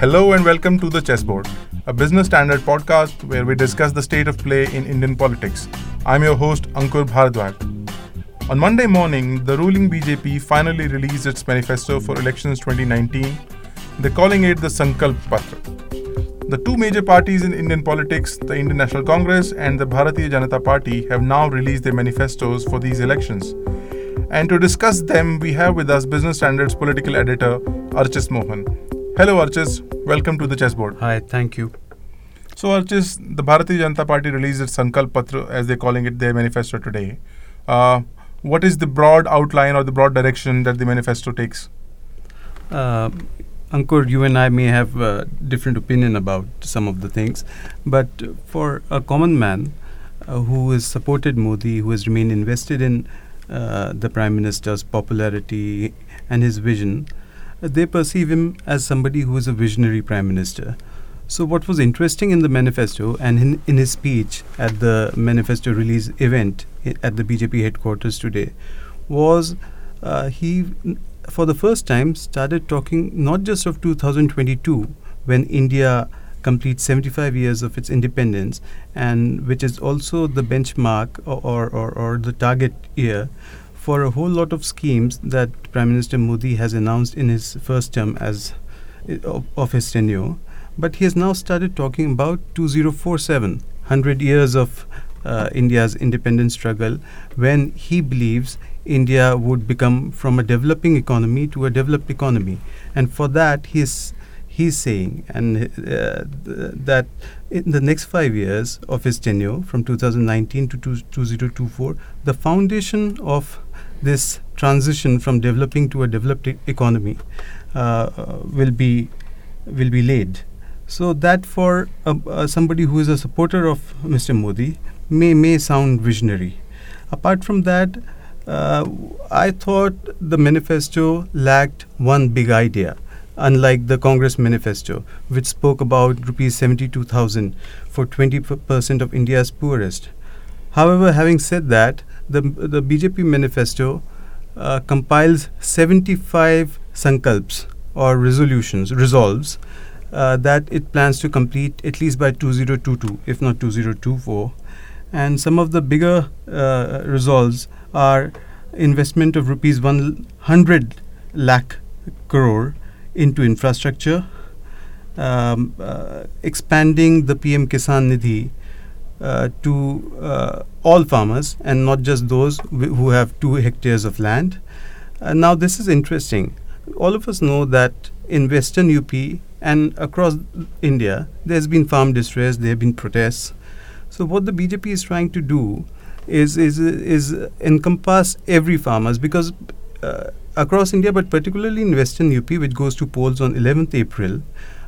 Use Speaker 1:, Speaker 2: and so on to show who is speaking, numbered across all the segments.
Speaker 1: Hello and welcome to The Chessboard, a business standard podcast where we discuss the state of play in Indian politics. I'm your host, Ankur Bhardwaj. On Monday morning, the ruling BJP finally released its manifesto for elections 2019. They're calling it the Sankalp Patra. The two major parties in Indian politics, the Indian National Congress and the Bharatiya Janata Party, have now released their manifestos for these elections. And to discuss them, we have with us Business Standard's political editor, Archis Mohan. Hello, Archis. Welcome to the chessboard.
Speaker 2: Hi, thank you.
Speaker 1: So, Archis, the Bharatiya Janata Party released its Sankalp Patra, as they're calling it, their manifesto today. Uh, what is the broad outline or the broad direction that the manifesto takes?
Speaker 2: Uh, Ankur, you and I may have a different opinion about some of the things, but for a common man uh, who has supported Modi, who has remained invested in uh, the Prime Minister's popularity and his vision, uh, they perceive him as somebody who is a visionary Prime Minister. So, what was interesting in the manifesto and in, in his speech at the manifesto release event at the BJP headquarters today was uh, he, for the first time, started talking not just of 2022 when India completes 75 years of its independence, and which is also the benchmark or, or, or, or the target year for a whole lot of schemes that Prime Minister Modi has announced in his first term as of, of his tenure. But he has now started talking about 2047, 100 years of uh, India's independence struggle, when he believes India would become from a developing economy to a developed economy. And for that, he is he's saying and uh, th- that in the next five years of his tenure from 2019 to two- 2024 the foundation of this transition from developing to a developed e- economy uh, uh, will be will be laid so that for uh, somebody who is a supporter of Mr. Modi may may sound visionary apart from that uh, I thought the manifesto lacked one big idea unlike the Congress manifesto, which spoke about rupees 72,000 for 20% of India's poorest. However, having said that, the, the BJP manifesto uh, compiles 75 sankalps or resolutions, resolves, uh, that it plans to complete at least by 2022, if not 2024. And some of the bigger uh, resolves are investment of rupees 100 lakh crore into infrastructure, um, uh, expanding the PM Kisan Nidhi to uh, all farmers and not just those wh- who have two hectares of land. Uh, now, this is interesting. All of us know that in Western UP and across India, there's been farm distress, there have been protests. So, what the BJP is trying to do is is is encompass every farmers because uh, across India, but particularly in Western UP, which goes to polls on 11th April,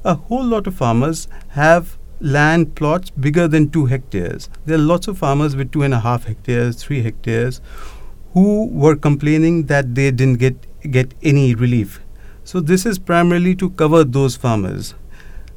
Speaker 2: a whole lot of farmers have land plots bigger than two hectares. There are lots of farmers with two and a half hectares, three hectares, who were complaining that they didn't get get any relief. So this is primarily to cover those farmers.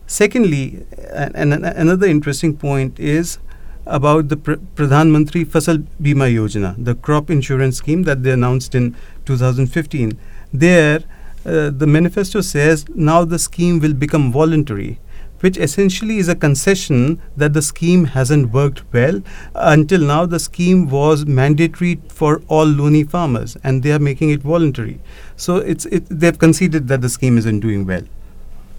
Speaker 2: Secondly, and, and an- another interesting point is about the Pr- Pradhan Mantri Fasal Bima Yojana, the crop insurance scheme that they announced in 2015. There, uh, the manifesto says now the scheme will become voluntary, which essentially is a concession that the scheme hasn't worked well. Until now, the scheme was mandatory for all loanee farmers, and they are making it voluntary. So it's it, they've conceded that the scheme isn't doing well.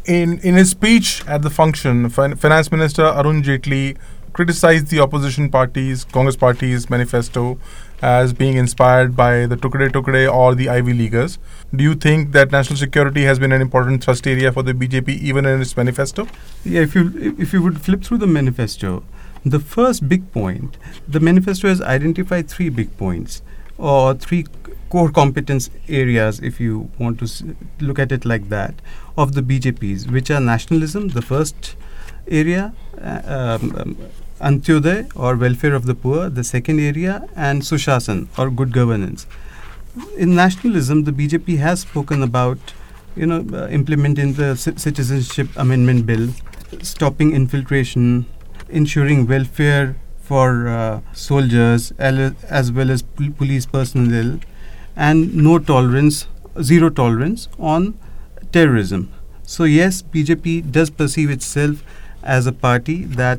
Speaker 1: In in his speech at the function, fin- Finance Minister Arun Jaitley criticized the opposition parties, Congress party's manifesto, as being inspired by the Tukde Tukde or the Ivy Leaguers. Do you think that national security has been an important thrust area for the BJP even in its manifesto?
Speaker 2: Yeah, if you if- you would flip through the manifesto, the first big point, the manifesto has identified three big points or three core competence areas, if you want to s- look at it like that, of the BJP's, which are nationalism, the first area, uh, um, um, Antyodaya or welfare of the poor, the second area, and Sushasan or good governance. In nationalism, the BJP has spoken about, you know, uh, implementing the ci- citizenship amendment bill, stopping infiltration, ensuring welfare for uh, soldiers as well as pol- police personnel, and no tolerance, zero tolerance on terrorism. So, yes, BJP does perceive itself as a party that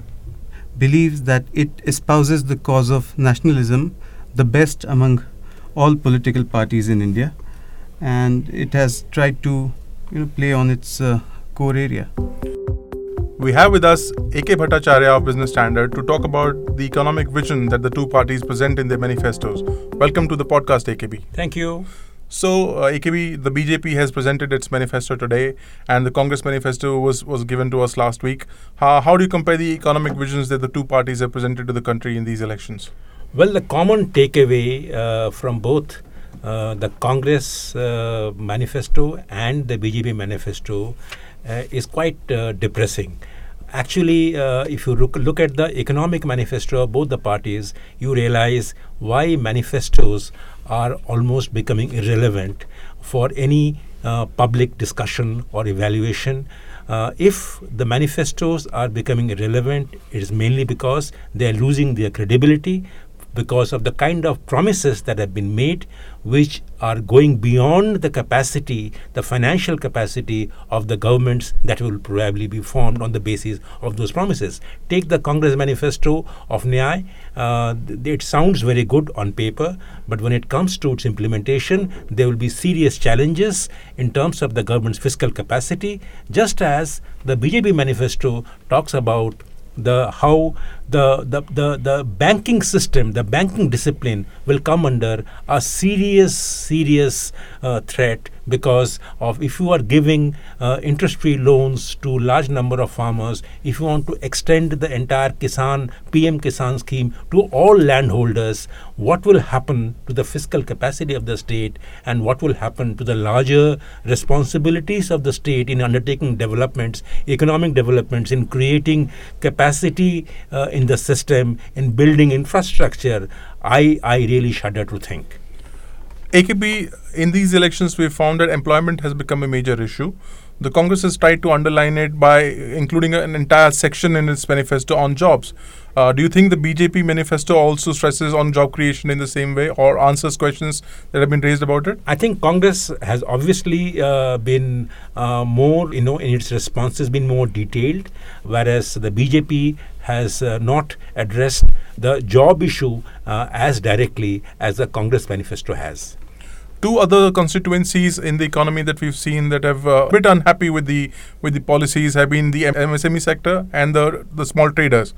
Speaker 2: believes that it espouses the cause of nationalism, the best among all political parties in India, and it has tried to you know, play on its uh, core area.
Speaker 1: We have with us A.K. Bhattacharya of Business Standard to talk about the economic vision that the two parties present in their manifestos. Welcome to the podcast, AKB.
Speaker 3: Thank you.
Speaker 1: So, uh, AKB, the BJP has presented its manifesto today, and the Congress manifesto was, was given to us last week. How, how do you compare the economic visions that the two parties have presented to the country in these elections?
Speaker 3: Well, the common takeaway uh, from both uh, the Congress uh, manifesto and the BJP manifesto uh, is quite uh, depressing. Actually, if you look, look at the economic manifesto of both the parties, you realize why manifestos are almost becoming irrelevant for any uh, public discussion or evaluation. Uh, if the manifestos are becoming irrelevant, it is mainly because they are losing their credibility because of the kind of promises that have been made, which are going beyond the capacity, the financial capacity of the governments that will probably be formed on the basis of those promises. Take the Congress manifesto of Nyay. Uh, it sounds very good on paper, but when it comes to its implementation, there will be serious challenges in terms of the government's fiscal capacity, just as the BJP manifesto talks about the how the, the, the, the banking system, the banking discipline will come under a serious, serious uh, threat because of if you are giving uh, interest-free loans to large number of farmers, if you want to extend the entire Kisan PM Kisan scheme to all landholders, what will happen to the fiscal capacity of the state and what will happen to the larger responsibilities of the state in undertaking developments, economic developments, in creating capacity uh, in the system, in building infrastructure, I, I really shudder to think.
Speaker 1: AKB, in these elections, we found that employment has become a major issue. The Congress has tried to underline it by including an entire section in its manifesto on jobs. Uh, do you think the BJP manifesto also stresses on job creation in the same way or answers questions that have been raised about it?
Speaker 3: I think Congress has obviously uh, been uh, more, you know, in its responses, been more detailed, whereas the BJP has uh, not addressed the job issue uh, as directly as the Congress manifesto has
Speaker 1: two other constituencies in the economy that we've seen that have uh, a bit unhappy with the with the policies have been the MSME sector and the the small traders.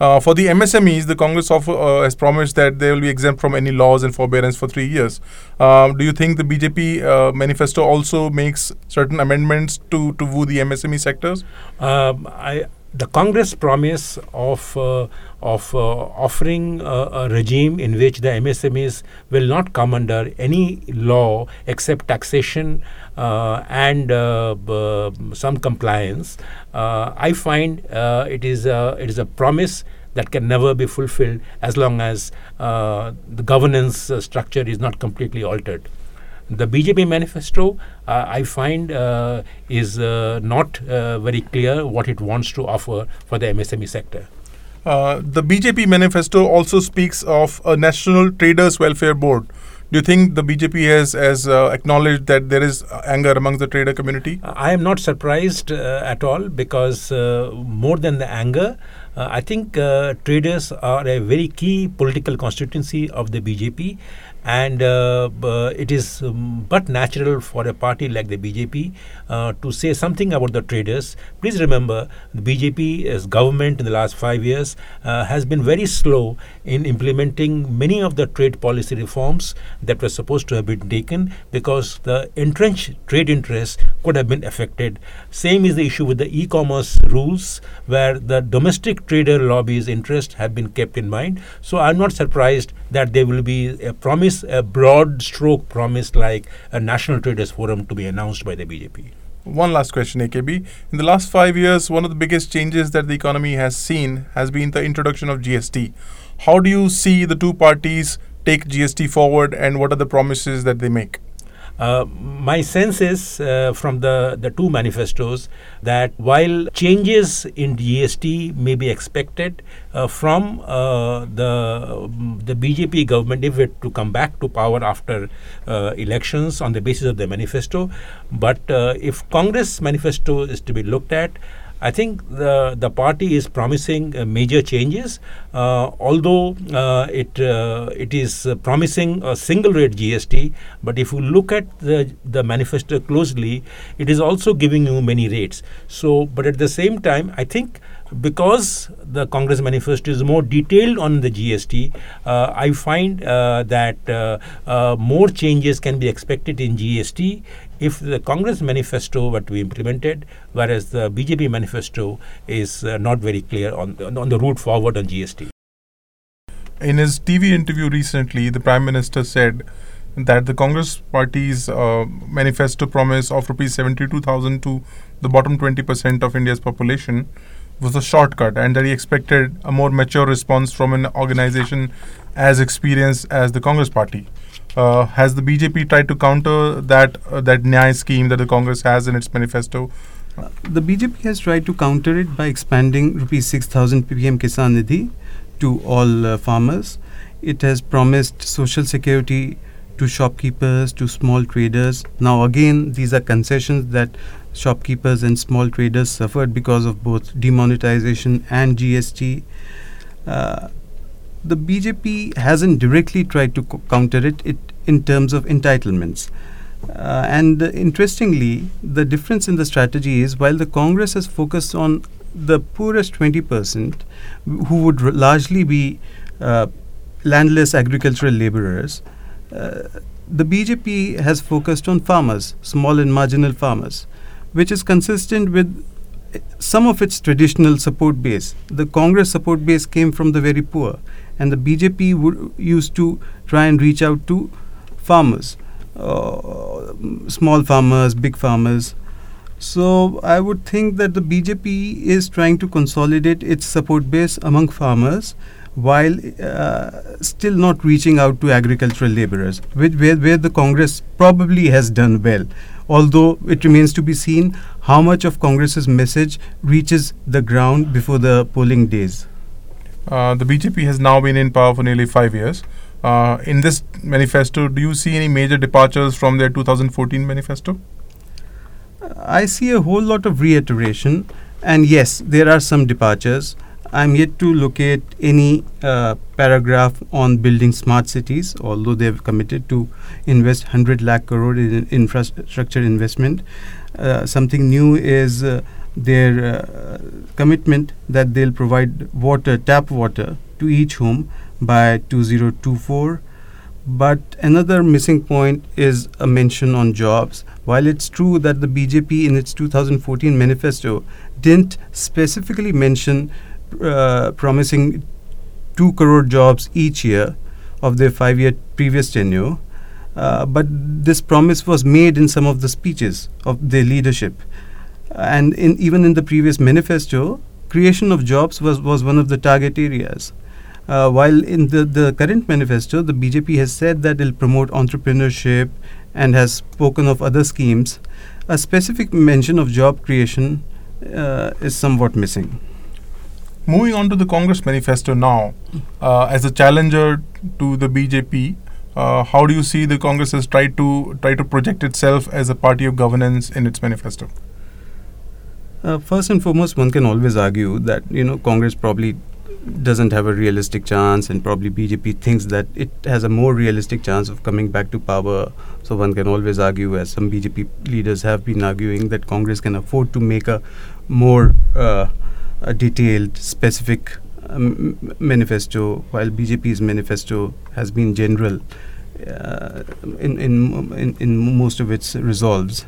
Speaker 1: Uh, for the MSMEs, the Congress of, uh, has promised that they will be exempt from any laws and forbearance for three years. Um, do you think the BJP uh, manifesto also makes certain amendments to, to woo the MSME sectors?
Speaker 3: Um, I the Congress promise of uh, of uh, offering a, regime in which the MSMEs will not come under any law except taxation uh, and uh, some compliance. Uh, I find it is a, it is a promise that can never be fulfilled as long as the governance structure is not completely altered. The BJP manifesto, uh, I find, uh, is uh, not uh, very clear what it wants to offer for the MSME sector.
Speaker 1: Uh, the BJP manifesto also speaks of a national traders welfare board. Do you think the BJP has, has uh, acknowledged that there is anger amongst the trader community?
Speaker 3: I am not surprised at all because more than the anger, uh, I think uh, traders are a very key political constituency of the BJP, and uh, it is um, but natural for a party like the BJP uh, to say something about the traders. Please remember, the BJP as government in the last five years uh, has been very slow in implementing many of the trade policy reforms that were supposed to have been taken because the entrenched trade interests could have been affected. Same is the issue with the e-commerce rules, where the domestic trader lobby's interests have been kept in mind. So I'm not surprised that there will be a promise a broad stroke promise like a national traders forum to be announced by the BJP.
Speaker 1: One last question, AKB. In the last five years, one of the biggest changes that the economy has seen has been the introduction of GST. How do you see the two parties take GST forward and what are the promises that they make?
Speaker 3: Uh, my sense is uh, from the, the two manifestos that while changes in GST may be expected uh, from uh, the the BJP government if it to come back to power after uh, elections on the basis of the manifesto, but if Congress manifesto is to be looked at, I think the the party is promising uh, major changes, uh, although uh, it uh, it is promising a single rate GST. But if you look at the the manifesto closely, it is also giving you many rates. So, but at the same time, I think because the Congress manifesto is more detailed on the GST, uh, I find uh, that uh, uh, more changes can be expected in GST if the Congress manifesto were to be implemented, whereas the BJP manifesto is uh, not very clear on the, on the route forward on GST.
Speaker 1: In his TV interview recently, the Prime Minister said that the Congress Party's uh, manifesto promise of rupees 72,000 to the bottom 20% of India's population was a shortcut and that he expected a more mature response from an organization as experienced as the Congress Party. Uh, has the BJP tried to counter that uh, that Nyay scheme that the Congress has in its manifesto?
Speaker 2: The BJP has tried to counter it by expanding rupees 6000 PM Kisan Nidhi to all uh, farmers. It has promised social security to shopkeepers, to small traders. Now, again, these are concessions that shopkeepers and small traders suffered because of both demonetization and GST. Uh, the BJP hasn't directly tried to co- counter it, it in terms of entitlements. Uh, and uh, interestingly, the difference in the strategy is while the Congress has focused on the poorest 20%, who would r- largely be uh, landless agricultural laborers, the BJP has focused on farmers, small and marginal farmers, which is consistent with uh, some of its traditional support base. The Congress support base came from the very poor, and the BJP used to try and reach out to farmers, uh, small farmers, big farmers. So I would think that the BJP is trying to consolidate its support base among farmers while uh, still not reaching out to agricultural laborers, which, where, where the Congress probably has done well. Although it remains to be seen how much of Congress's message reaches the ground before the polling days.
Speaker 1: Uh, the BJP has now been in power for nearly five years. Uh, in this manifesto, do you see any major departures from their 2014 manifesto?
Speaker 2: I see a whole lot of reiteration, and yes, there are some departures. I'm yet to locate any uh, paragraph on building smart cities, although they've committed to invest 100 lakh crore in infrastructure investment. Uh, something new is uh, their uh, commitment that they'll provide water, tap water, to each home by 2024. But another missing point is a mention on jobs. While it's true that the BJP in its 2014 manifesto didn't specifically mention uh, promising 2 crore jobs each year of their five year previous tenure, uh, but this promise was made in some of the speeches of their leadership. And in, even in the previous manifesto, creation of jobs was, was one of the target areas. Uh, while in the, the current manifesto, the BJP has said that it will promote entrepreneurship and has spoken of other schemes, a specific mention of job creation uh, is somewhat missing.
Speaker 1: Moving on to the Congress manifesto now, uh, as a challenger to the BJP, uh, how do you see the Congress has tried to try to project itself as a party of governance in its manifesto?
Speaker 2: Uh, first and foremost, one can always argue that you know Congress probably doesn't have a realistic chance, and probably BJP thinks that it has a more realistic chance of coming back to power. So one can always argue, as some BJP leaders have been arguing, that Congress can afford to make a more uh, a detailed, specific um, manifesto, while BJP's manifesto has been general uh, in, in, in in most of its resolves.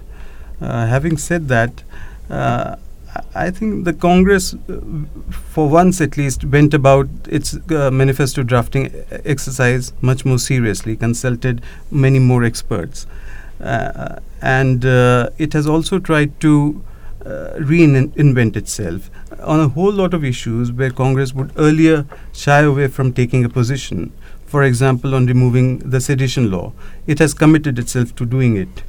Speaker 2: Uh, having said that. Uh, I think the Congress, uh, for once at least, went about its uh, manifesto drafting exercise much more seriously, consulted many more experts. And it has also tried to reinvent itself on a whole lot of issues where Congress would earlier shy away from taking a position. for example, on removing the sedition law. It has committed itself to doing it.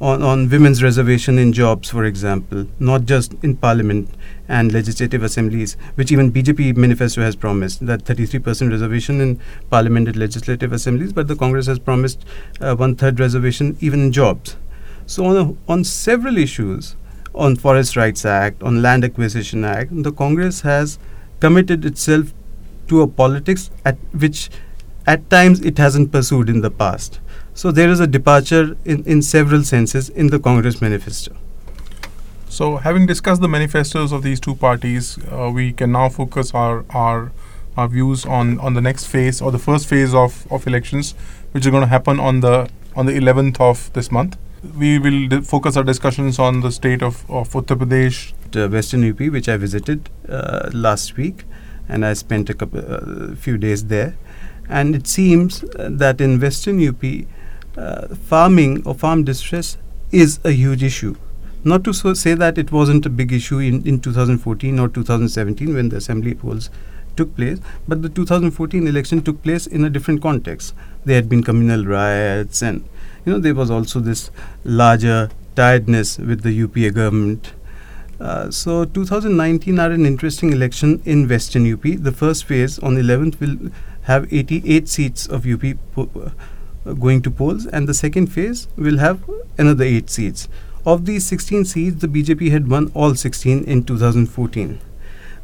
Speaker 2: On, on women's reservation in jobs, for example, not just in parliament and legislative assemblies, which even BJP manifesto has promised that 33% reservation in parliament and legislative assemblies, but the Congress has promised uh, one third reservation even in jobs. So on a, on several issues, on Forest Rights Act, on Land Acquisition Act, the Congress has committed itself to a politics at which at times it hasn't pursued in the past. So there is a departure in, in several senses in the Congress manifesto.
Speaker 1: So, having discussed the manifestos of these two parties, uh, we can now focus our our our views on on the next phase or the first phase of of elections, which are going to happen on the on the 11th of this month. We will di- focus our discussions on the state of of Uttar Pradesh,
Speaker 2: The Western UP, which I visited uh, last week, and I spent a couple, uh, few days there. And it seems uh, that in Western UP, uh, farming or farm distress is a huge issue. Not to so say that it wasn't a big issue in, in 2014 or 2017 when the assembly polls took place, but the 2014 election took place in a different context. There had been communal riots, and you know there was also this larger tiredness with the UPA government. Uh, so 2019 are an interesting election in Western UP. The first phase on 11th will have 88 seats of UP po- uh, going to polls, and the second phase will have another 8 seats. Of these 16 seats, the BJP had won all 16 in 2014.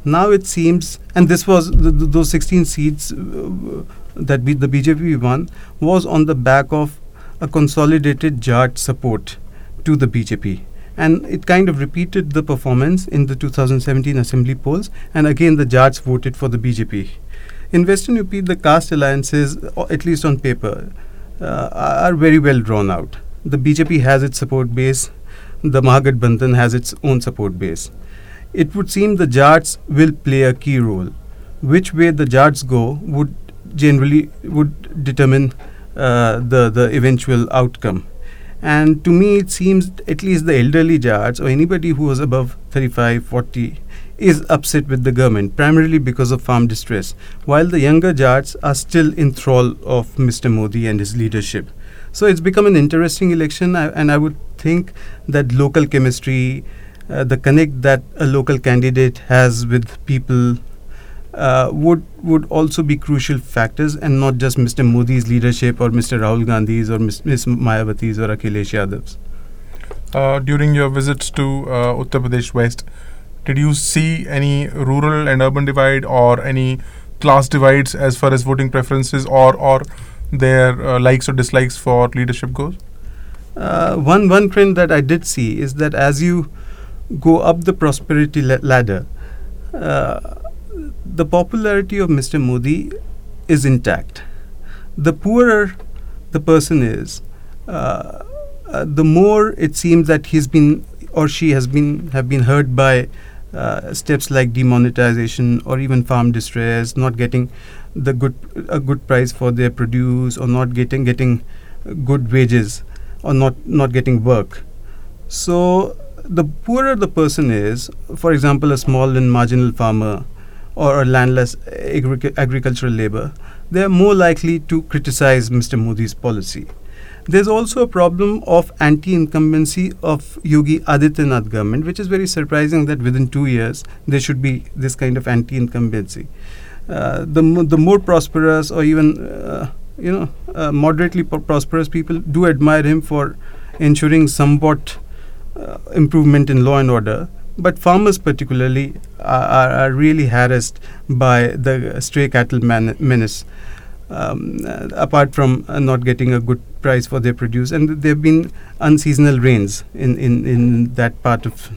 Speaker 2: Now it seems, and this was th- th- those 16 seats uh, that B- the BJP won was on the back of a consolidated Jat support to the BJP. And it kind of repeated the performance in the 2017 assembly polls, and again the Jats voted for the BJP. In Western UP, the caste alliances, at least on paper, uh, are very well drawn out. The BJP has its support base, the Mahagathbandhan has its own support base. It would seem the Jats will play a key role. Which way the Jats go would generally would determine uh, the the eventual outcome. And to me, it seems at least the elderly Jats or anybody who was above 35, 40 is upset with the government, primarily because of farm distress, while the younger Jats are still in thrall of Mr. Modi and his leadership. So it's become an interesting election, I, and I would think that local chemistry, uh, the connect that a local candidate has with people, uh, would would also be crucial factors, and not just Mr. Modi's leadership or Mr. Rahul Gandhi's or Ms. Ms. Mayawati's or Akhilesh Yadav's.
Speaker 1: uh, during your visits to uh, Uttar Pradesh West, did you see any rural and urban divide or any class divides as far as voting preferences or or their uh, likes or dislikes for leadership goes?
Speaker 2: Uh, one one trend that I did see is that as you go up the prosperity la- ladder, uh, the popularity of Mr. Modi is intact. The poorer the person is, uh, uh, the more it seems that he's been or she has been have been hurt by uh, steps like demonetization or even farm distress, not getting the good a good price for their produce or not getting getting good wages or not not getting work. So the poorer the person is, for example, a small and marginal farmer or landless agric- agricultural labor, they are more likely to criticize Mr. Modi's policy. There's also a problem of anti-incumbency of Yogi Adityanath government, which is very surprising that within two years there should be this kind of anti-incumbency. Uh, the the more prosperous or even uh, you know uh, moderately pro- prosperous people do admire him for ensuring somewhat uh, improvement in law and order. But farmers, particularly, are, are, really harassed by the stray cattle man- menace. Um, apart from uh, not getting a good price for their produce, and there have been unseasonal rains in, in, in that part of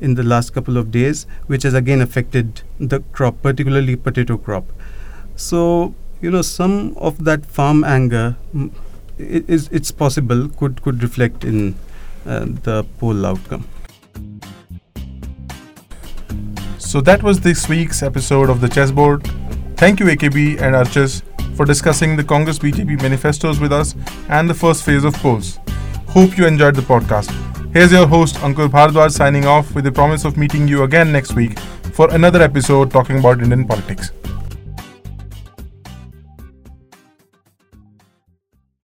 Speaker 2: in the last couple of days, which has again affected the crop, particularly potato crop. So you know, some of that farm anger mm, i- is it's possible could could reflect in uh, the poll outcome.
Speaker 1: So that was this week's episode of the Chessboard. Thank you, AKB and Archis, for discussing the Congress BJP manifestos with us and the first phase of polls. Hope you enjoyed the podcast. Here's your host, Ankur Bhardwaj, signing off with the promise of meeting you again next week for another episode talking about Indian politics.